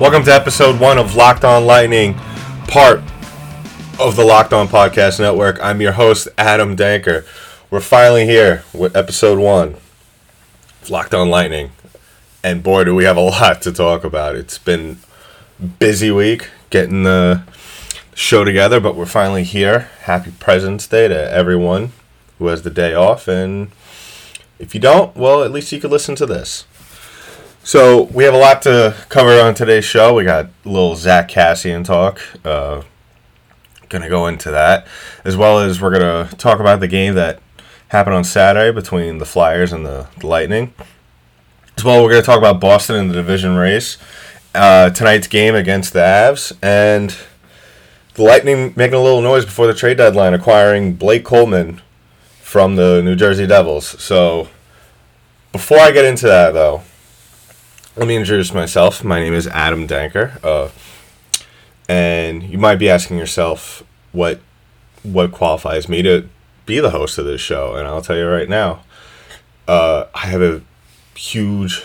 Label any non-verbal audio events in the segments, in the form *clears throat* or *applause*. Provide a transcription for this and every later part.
Welcome to episode one of Locked On Lightning, part of the Locked On Podcast Network. I'm your host, Adam Danker. We're finally here with episode one of Locked On Lightning. And boy, do we have a *laughs* lot to talk about. It's been busy week getting the show together, but we're finally here. Happy President's Day to everyone who has the day off. And if you don't, well, at least you could listen to this. So we have a lot to cover on today's show. We got a little Zack Kassian talk. Uh, gonna go into that, as well as we're gonna talk about the game that happened on Saturday between the Flyers and the, Lightning. As well, we're gonna talk about Boston in the division race, uh, tonight's game against the Avs, and the Lightning making a little noise before the trade deadline, acquiring Blake Coleman from the New Jersey Devils. So before I get into that, though let me introduce myself. My name is Adam Danker, uh, and you might be asking yourself what what qualifies me to be the host of this show, and I'll tell you right now, uh, I have a huge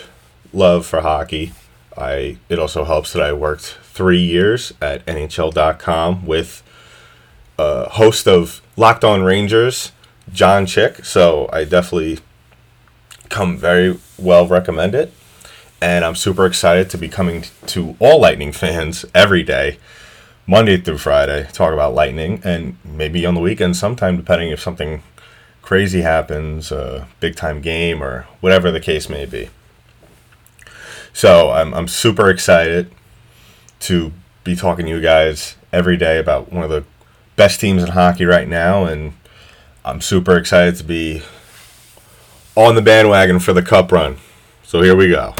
love for hockey. I it also helps that I worked three years at NHL.com with a host of Locked On Rangers, John Chick. So I definitely come very well recommend it and I'm super excited to be coming to all Lightning fans every day, Monday through Friday, talk about Lightning, and maybe on the weekend sometime, depending if something crazy happens, a big time game, or whatever the case may be. So I'm, I'm super excited to be talking to you guys every day about one of the best teams in hockey right now, and I'm super excited to be on the bandwagon for the cup run. So here we go.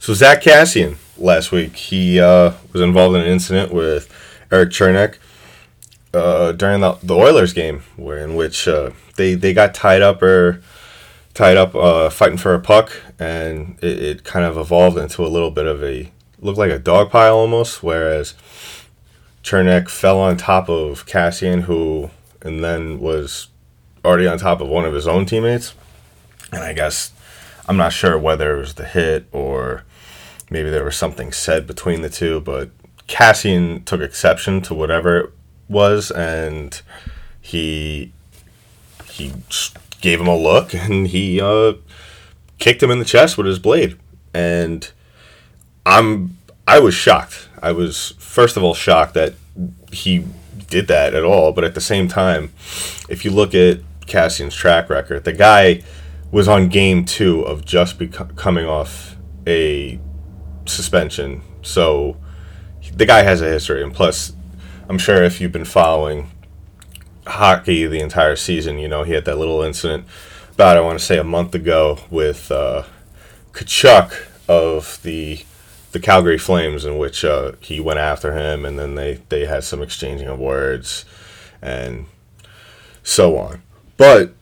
So Zack Kassian last week, he uh, was involved in an incident with Erik Cernak uh, during the, the Oilers game, where in which uh, they they got tied up or tied up uh, fighting for a puck, and it, it, kind of evolved into a little bit of a looked like a dog pile almost. Whereas Cernak fell on top of Kassian, who and then was already on top of one of his own teammates, and I guess I'm not sure whether it was the hit or maybe there was something said between the two, but Kassian took exception to whatever it was, and he he gave him a look, *laughs* and he uh, kicked him in the chest with his blade, and I'm I was shocked. I was first of all shocked that he did that at all, but at the same time, if you look at Kassian's track record, the guy was on game two of just bec- coming off a suspension. So the guy has a history, and plus, I'm sure if you've been following hockey the entire season, you know he had that little incident about I want to say a month ago with uh, Tkachuk of the the Calgary Flames, in which uh, he went after him, and then they they had some exchanging of words, and so on. But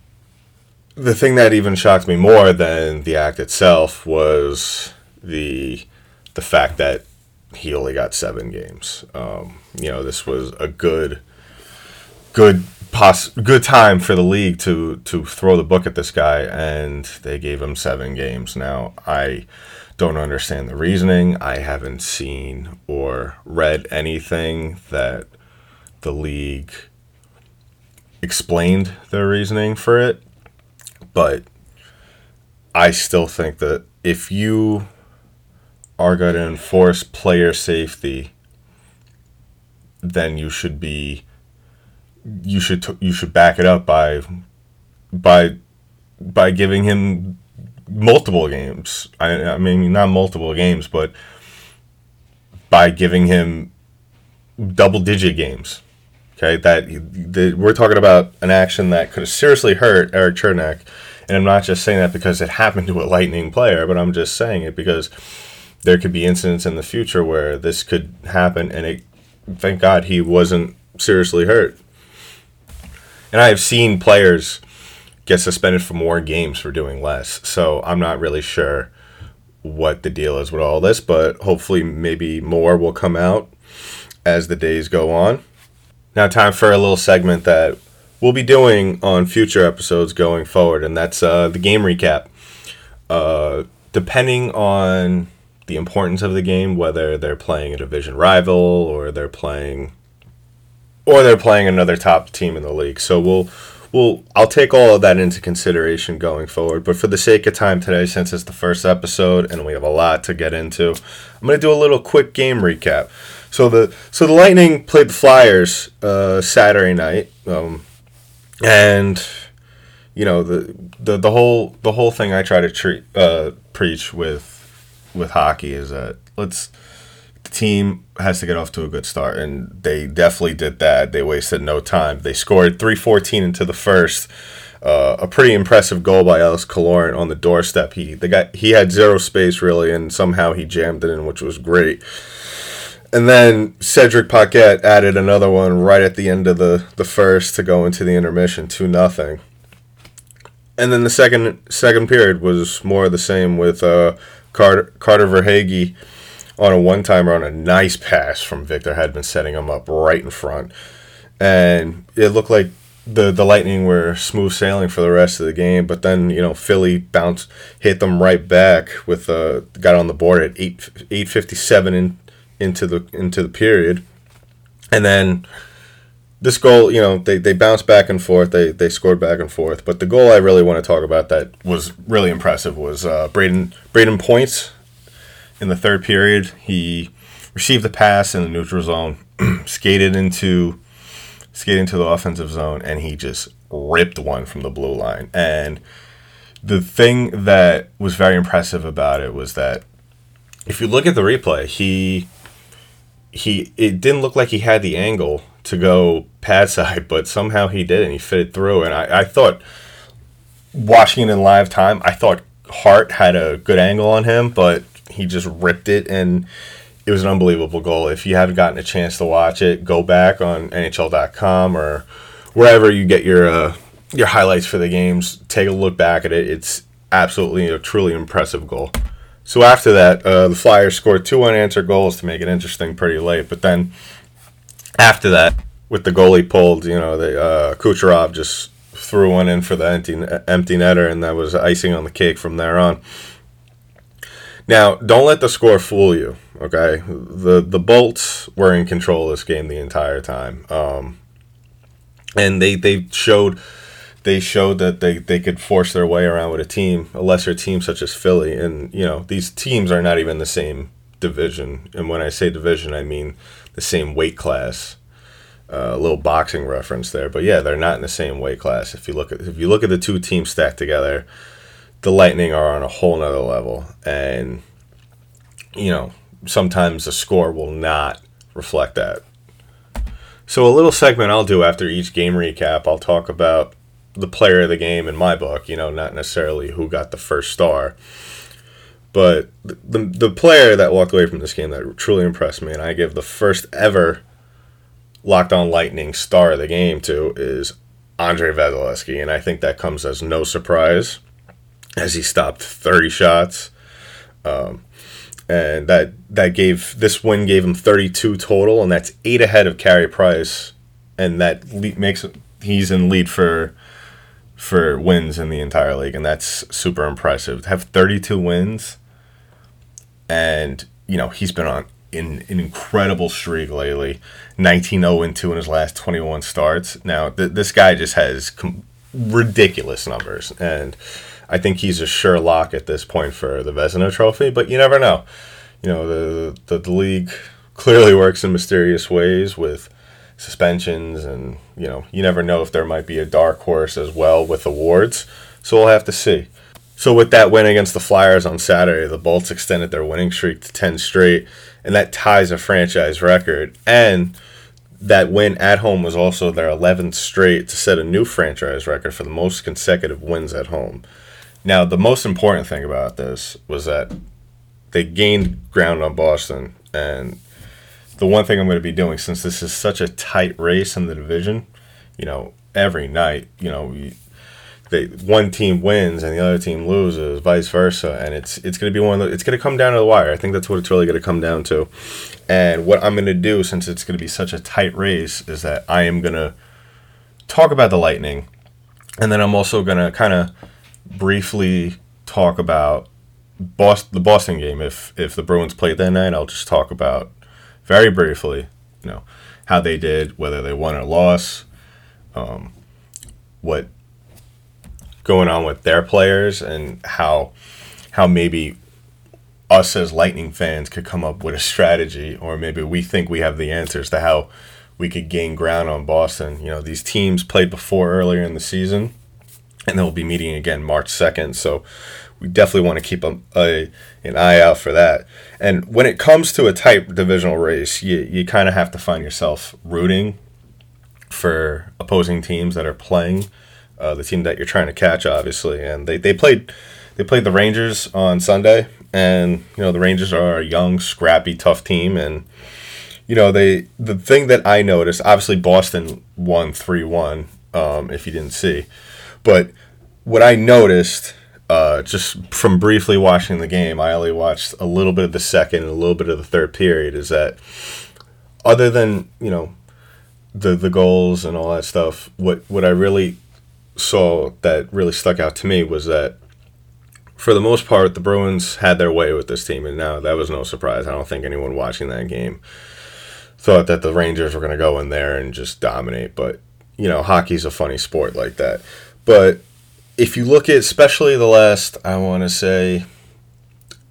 the thing that even shocked me more than the act itself was the the fact that he only got seven games. Um, you know, this was a good, good poss- good time for the league to to throw the book at this guy, and they gave him seven games. Now, I don't understand the reasoning. I haven't seen or read anything that the league explained their reasoning for it, but I still think that if you are going to enforce player safety, then you should be you should t- you should back it up by by by giving him multiple games. I, I mean, not multiple games, but by giving him double digit games. Okay, that the, we're talking about an action that could have seriously hurt Erik Cernak, and I'm not just saying that because it happened to a Lightning player, but I'm just saying it because there could be incidents in the future where this could happen, and it, thank God he wasn't seriously hurt. And I have seen players get suspended for more games for doing less, so I'm not really sure what the deal is with all this, but hopefully, maybe more will come out as the days go on. Now, time for a little segment that we'll be doing on future episodes going forward, and that's uh, the game recap. Uh, depending on the importance of the game, whether they're playing a division rival or they're playing or they're playing another top team in the league. So we'll we'll I'll take all of that into consideration going forward. But for the sake of time today, since it's the first episode and we have a lot to get into, I'm gonna do a little quick game recap. So the so the Lightning played the Flyers uh, Saturday night, um, and you know the, the the whole the whole thing I try to treat uh, preach with with hockey is that let's the team has to get off to a good start, and they definitely did that. They wasted no time. They scored 3:14 into the first. Uh, a pretty impressive goal by Alex Killorn on the doorstep. He the guy he had zero space really, and somehow he jammed it in, which was great. And then Cedric Paquette added another one right at the end of the, the first to go into the intermission, two nothing. And then the second second period was more of the same with uh, Carter Carter Verhaeghe on a one timer on a nice pass from Victor Hedman setting him up right in front. And it looked like the the Lightning were smooth sailing for the rest of the game, but then you know Philly bounced, hit them right back with uh got on the board at eight eight fifty seven in, into the into the period, and then this goal you know they, they bounced back and forth they they scored back and forth, but the goal I really want to talk about that was really impressive was uh, Braden Brayden Points in the third period. He received the pass in the neutral zone, *clears throat* skated into skated into the offensive zone, and he just ripped one from the blue line. And the thing that was very impressive about it was that if you look at the replay, he he it didn't look like he had the angle to go pad side, but somehow he did and he fit it through. And I, I thought watching it in live time, I thought Hart had a good angle on him, but he just ripped it and it was an unbelievable goal. If you haven't gotten a chance to watch it, go back on NHL.com or wherever you get your uh, your highlights for the games. Take a look back at it. It's absolutely a truly impressive goal. So after that, uh, the Flyers scored two unanswered goals to make it interesting pretty late. But then after that, with the goalie pulled, you know, the uh, Kucherov just threw one in for the empty empty netter, and that was icing on the cake from there on. Now, don't let the score fool you. Okay, the the Bolts were in control of this game the entire time, um, and they they showed they showed that they, they could force their way around with a team, a lesser team such as Philly, and you know these teams are not even the same division. And when I say division, I mean the same weight class. Uh, a little boxing reference there, but yeah, they're not in the same weight class. If you look at if you look at the two teams stacked together, the Lightning are on a whole nother level. And, you know, sometimes the score will not reflect that. So, a little segment I'll do after each game recap, I'll talk about the player of the game in my book, you know, not necessarily who got the first star. But the, the player that walked away from this game that truly impressed me, and I give the first ever Locked On Lightning star of the game to, is Andrei Vasilevskiy. And I think that comes as no surprise as he stopped 30 shots. Um, and that that gave this win gave him 32 total, and that's eight ahead of Carey Price, and that makes he's in lead for for wins in the entire league, and that's super impressive. Have 32 wins, and you know he's been on in an incredible streak lately, 19 0 2 in his last 21 starts. Now th- this guy just has com- ridiculous numbers, and I think he's a sure lock at this point for the Vezina Trophy, but you never know. You know, the, the, the league clearly works in mysterious ways with suspensions, and, you know, you never know if there might be a dark horse as well with awards. So we'll have to see. So with that win against the Flyers on Saturday, the Bolts extended their winning streak to 10 straight, and that ties a franchise record. And that win at home was also their 11th straight to set a new franchise record for the most consecutive wins at home. Now, the most important thing about this was that they gained ground on Boston. And the one thing I'm going to be doing, since this is such a tight race in the division, you know, every night, you know, they, one team wins and the other team loses, vice versa, and it's it's going to be one. The, it's going to come down to the wire. I think that's what it's really going to come down to. And what I'm going to do, since it's going to be such a tight race, is that I am going to talk about the Lightning, and then I'm also going to kind of briefly talk about Boston, the Boston game, if if the Bruins played that night, I'll just talk about very briefly, you know, how they did, whether they won or lost, um, what going on with their players, and how how maybe us as Lightning fans could come up with a strategy, or maybe we think we have the answers to how we could gain ground on Boston. You know, these teams played before earlier in the season, and they'll be meeting again March 2nd. So we definitely want to keep a, a, an eye out for that. And when it comes to a tight divisional race, you, you kind of have to find yourself rooting for opposing teams that are playing uh, the team that you're trying to catch, obviously. And they, they played they played the Rangers on Sunday, and you know the Rangers are a young, scrappy, tough team, and you know they the thing that I noticed, obviously Boston won three one. Um, if you didn't see, but what I noticed uh, just from briefly watching the game, I only watched a little bit of the second and a little bit of the third period. Is that other than you know the the goals and all that stuff? What what I really saw that really stuck out to me was that for the most part, the Bruins had their way with this team, and now that was no surprise. I don't think anyone watching that game thought that the Rangers were going to go in there and just dominate. But you know, hockey's a funny sport like that. But if you look at especially the last, I want to say,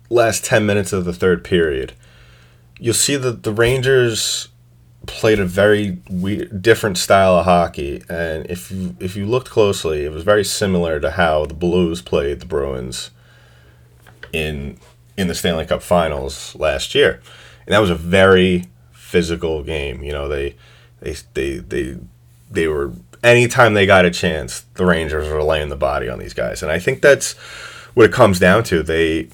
last 10 minutes of the third period, you'll see that the Rangers played a very weird, different style of hockey. And if you, if you looked closely, it was very similar to how the Blues played the Bruins in in the Stanley Cup Finals last year. And that was a very physical game. You know, they they they they they were anytime they got a chance, the Rangers were laying the body on these guys, and I think that's what it comes down to. They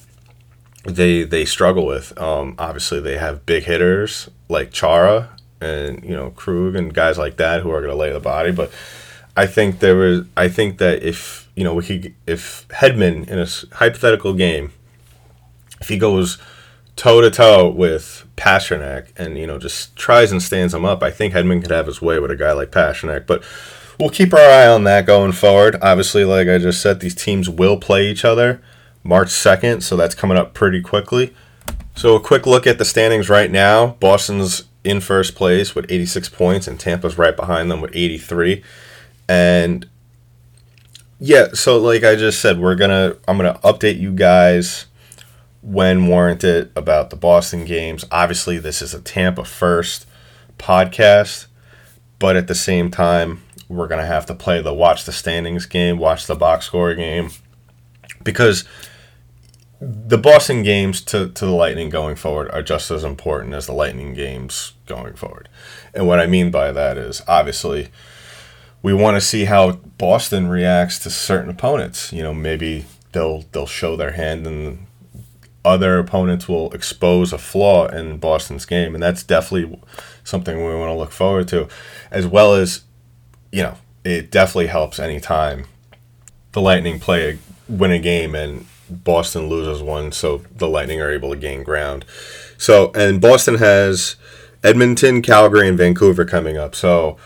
they they struggle with. Um, obviously, they have big hitters like Chara and you know Krug and guys like that who are going to lay the body. But I think there was. I think that if you know if Hedman in a hypothetical game, if he goes toe to toe with Pastrnak and you know just tries and stands him up, I think Hedman could have his way with a guy like Pastrnak. But we'll keep our eye on that going forward. Obviously, like I just said, these teams will play each other March 2nd, so that's coming up pretty quickly. So, a quick look at the standings right now Boston's in first place with 86 points, and Tampa's right behind them with 83. And yeah, so like I just said, we're gonna I'm gonna update you guys when warranted about the Boston games. Obviously, this is a Tampa first podcast, but at the same time, we're going to have to play the watch the standings game, watch the box score game, because the Boston games to, to the Lightning going forward are just as important as the Lightning games going forward. And what I mean by that is obviously we want to see how Boston reacts to certain opponents. You know, maybe they'll they'll show their hand and other opponents will expose a flaw in Boston's game, and that's definitely something we want to look forward to, as well as, you know, it definitely helps anytime the Lightning play win a game and Boston loses one, so the Lightning are able to gain ground. So, and Boston has Edmonton, Calgary, and Vancouver coming up. So,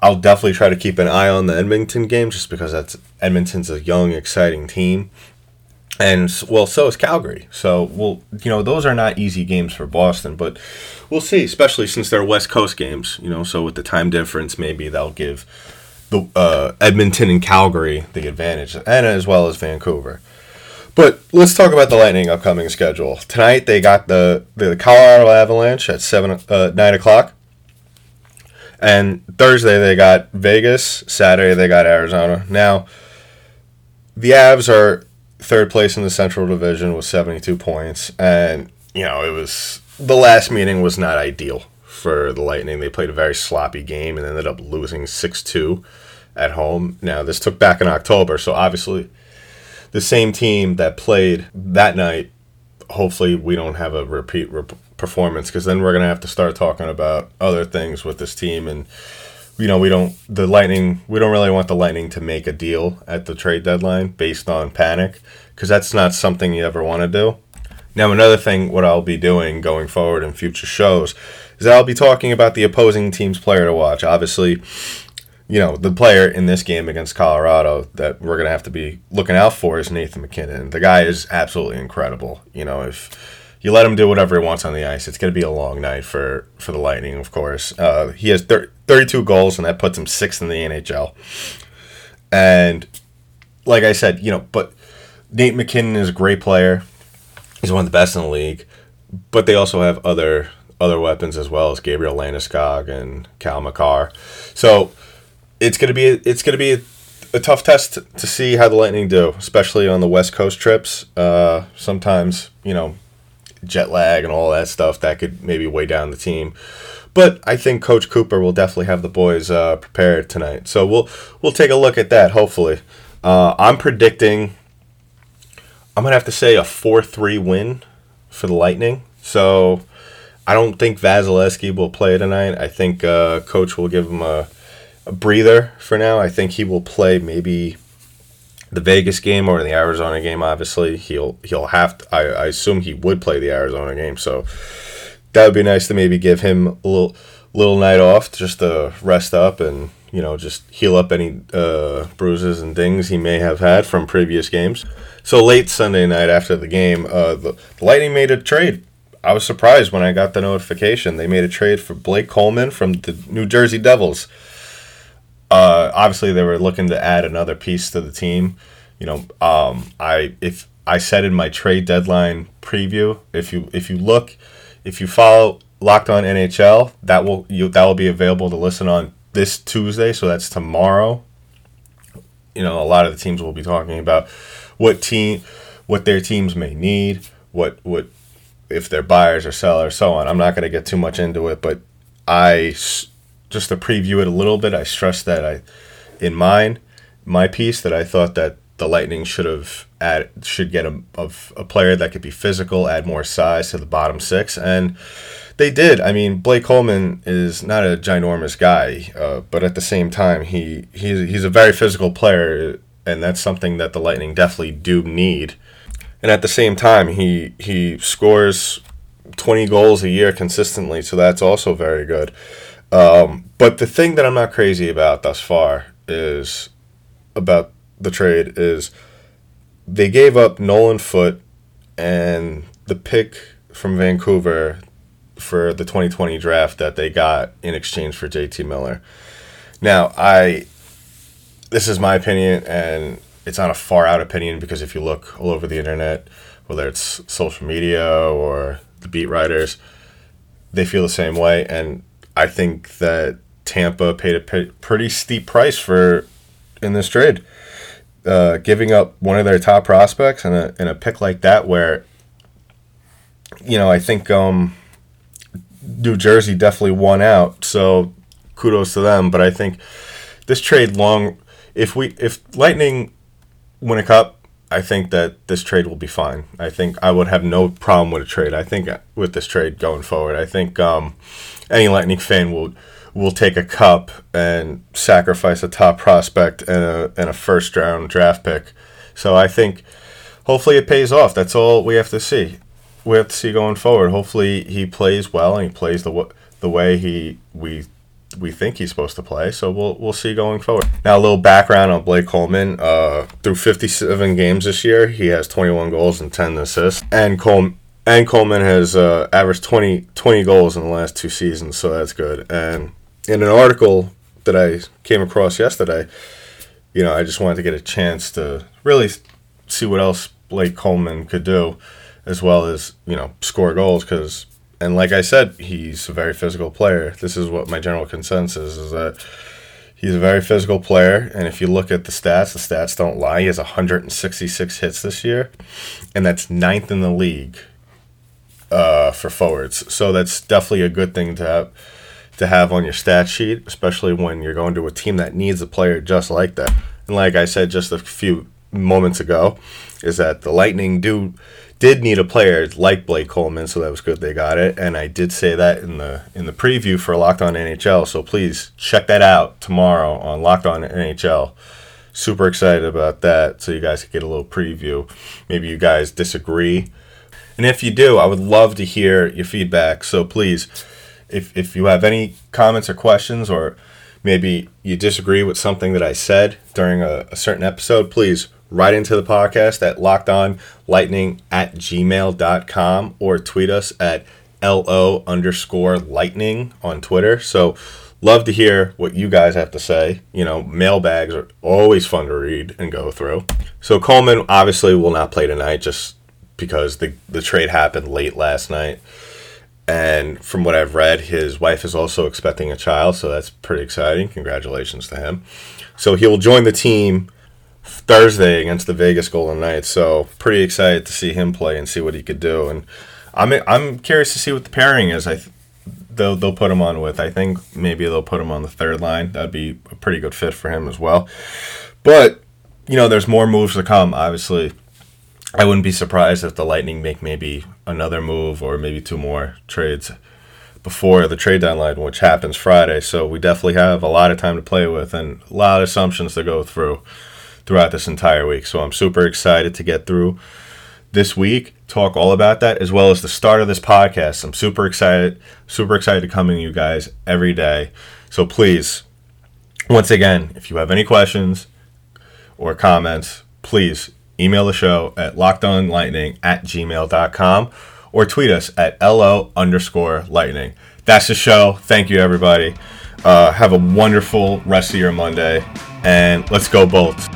I'll definitely try to keep an eye on the Edmonton game just because that's Edmonton's a young, exciting team and well, so is Calgary. So, well, you know, those are not easy games for Boston, but we'll see. Especially since they're West Coast games, you know. So with the time difference, maybe they'll give the uh, Edmonton and Calgary the advantage, and as well as Vancouver. But let's talk about the Lightning upcoming schedule. Tonight they got the the Colorado Avalanche at seven uh, nine o'clock, and Thursday they got Vegas. Saturday they got Arizona. Now, the Avs are third place in the Central Division with 72 points. And, you know, it was the last meeting was not ideal for the Lightning. They played a very sloppy game and ended up losing 6 2 at home. Now, this took back in October, so obviously the same team that played that night, hopefully we don't have a repeat rep- performance because then we're to have to start talking about other things with this team and you know, we don't the Lightning. We don't really want the Lightning to make a deal at the trade deadline based on panic, because that's not something you ever want to do. Now, another thing, what I'll be doing going forward in future shows is that I'll be talking about the opposing team's player to watch. Obviously, you know, the player in this game against Colorado that we're going to have to be looking out for is Nathan MacKinnon. The guy is absolutely incredible. You know, if you let him do whatever he wants on the ice, it's going to be a long night for, for the Lightning, of course. Uh, he has thir- 32 goals, and that puts him sixth in the NHL. And like I said, you know, but Nate MacKinnon is a great player. He's one of the best in the league. But they also have other other weapons as well as Gabriel Landeskog and Cal Makar. So it's gonna be a, it's gonna be a, a tough test to, to, see how the Lightning do, especially on the West Coast trips. Uh, sometimes you know jet lag and all that stuff that could maybe weigh down the team. But I think Coach Cooper will definitely have the boys uh, prepared tonight. So we'll we'll take a look at that. Hopefully, uh, I'm predicting. I'm gonna have to say a four-three win for the Lightning. So I don't think Vasilevskiy will play tonight. I think uh, Coach will give him a a breather for now. I think he will play maybe the Vegas game or the Arizona game. Obviously, he'll he'll have to. I, I assume he would play the Arizona game, so that would be nice to maybe give him a little little night off just to rest up and you know just heal up any uh, bruises and dings he may have had from previous games. So late Sunday night after the game, uh, the, the Lightning made a trade. I was surprised when I got the notification. They made a trade for Blake Coleman from the New Jersey Devils uh, obviously they were looking to add another piece to the team. You know, um, I if I said in my trade deadline preview, if you if you look, if you follow Locked On NHL, that will you that will be available to listen on this Tuesday. So that's tomorrow. You know, a lot of the teams will be talking about what team, what their teams may need, what what if they're buyers or sellers, so on. I'm not going to get too much into it, but I just to preview it a little bit, I stressed that I, in mine, my piece, that I thought that the Lightning should have add should get a, of a player that could be physical, add more size to the bottom six, and they did. I mean, Blake Coleman is not a ginormous guy, uh, but at the same time, he he's he's a very physical player, and that's something that the Lightning definitely do need. And at the same time, he he scores twenty goals a year consistently, so that's also very good. Um, but the thing that I'm not crazy about thus far is about the trade is they gave up Nolan Foote and the pick from Vancouver for the 2020 draft that they got in exchange for JT Miller. Now, I this is my opinion and it's not a far out opinion because if you look all over the internet, whether it's social media or the beat writers, they feel the same way and I think that Tampa paid a pretty steep price for in this trade, uh, giving up one of their top prospects and a and a pick like that. Where, you know, I think um, New Jersey definitely won out. So kudos to them. But I think this trade long, if we if Lightning win a cup, I think that this trade will be fine. I think I would have no problem with a trade. I think with this trade going forward, I think um, any Lightning fan will will take a cup and sacrifice a top prospect and a and a first round draft pick. So I think hopefully it pays off. That's all we have to see. We have to see going forward. Hopefully he plays well and he plays the the way he we we think he's supposed to play. So we'll we'll see going forward. Now a little background on Blake Coleman. Uh, through 57 games this year, he has 21 goals and 10 assists. And Cole and Coleman has uh, averaged 20, 20 goals in the last two seasons, so that's good. And in an article that I came across yesterday, you know, I just wanted to get a chance to really see what else Blake Coleman could do, as well as you know score goals because and like I said, he's a very physical player. This is what my general consensus is that he's a very physical player. And if you look at the stats, the stats don't lie. He has 166 hits this year, and that's ninth in the league uh, for forwards. So that's definitely a good thing to have to have on your stat sheet, especially when you're going to a team that needs a player just like that. And like I said just a few moments ago, is that the Lightning do did need a player like Blake Coleman, so that was good they got it. And I did say that in the in the preview for Locked On NHL. So please check that out tomorrow on Locked On NHL. Super excited about that. So you guys can get a little preview. Maybe you guys disagree. And if you do, I would love to hear your feedback. So please, if if you have any comments or questions or maybe you disagree with something that I said during a, a certain episode, please write into the podcast at lockedonlightning at gmail.com or tweet us at lo underscore lightning on Twitter. So love to hear what you guys have to say. You know, mailbags are always fun to read and go through. So Coleman obviously will not play tonight just because the, the trade happened late last night. And from what I've read, his wife is also expecting a child, so that's pretty exciting. Congratulations to him. So he will join the team Thursday against the Vegas Golden Knights. So pretty excited to see him play and see what he could do. And I'm I'm curious to see what the pairing is. I th- they'll they'll put him on with. I think maybe they'll put him on the third line. That'd be a pretty good fit for him as well. But you know, there's more moves to come. Obviously, I wouldn't be surprised if the Lightning make maybe another move or maybe two more trades before the trade deadline, which happens Friday. So we definitely have a lot of time to play with and a lot of assumptions to go through throughout this entire week. So I'm super excited to get through this week, talk all about that, as well as the start of this podcast. I'm super excited, super excited to come to you guys every day. So please, once again, if you have any questions or comments, please email the show at lockedonlightning at gmail.com or tweet us at lo underscore lightning. That's the show. Thank you, everybody. Uh, have a wonderful rest of your Monday, and let's go Bolts.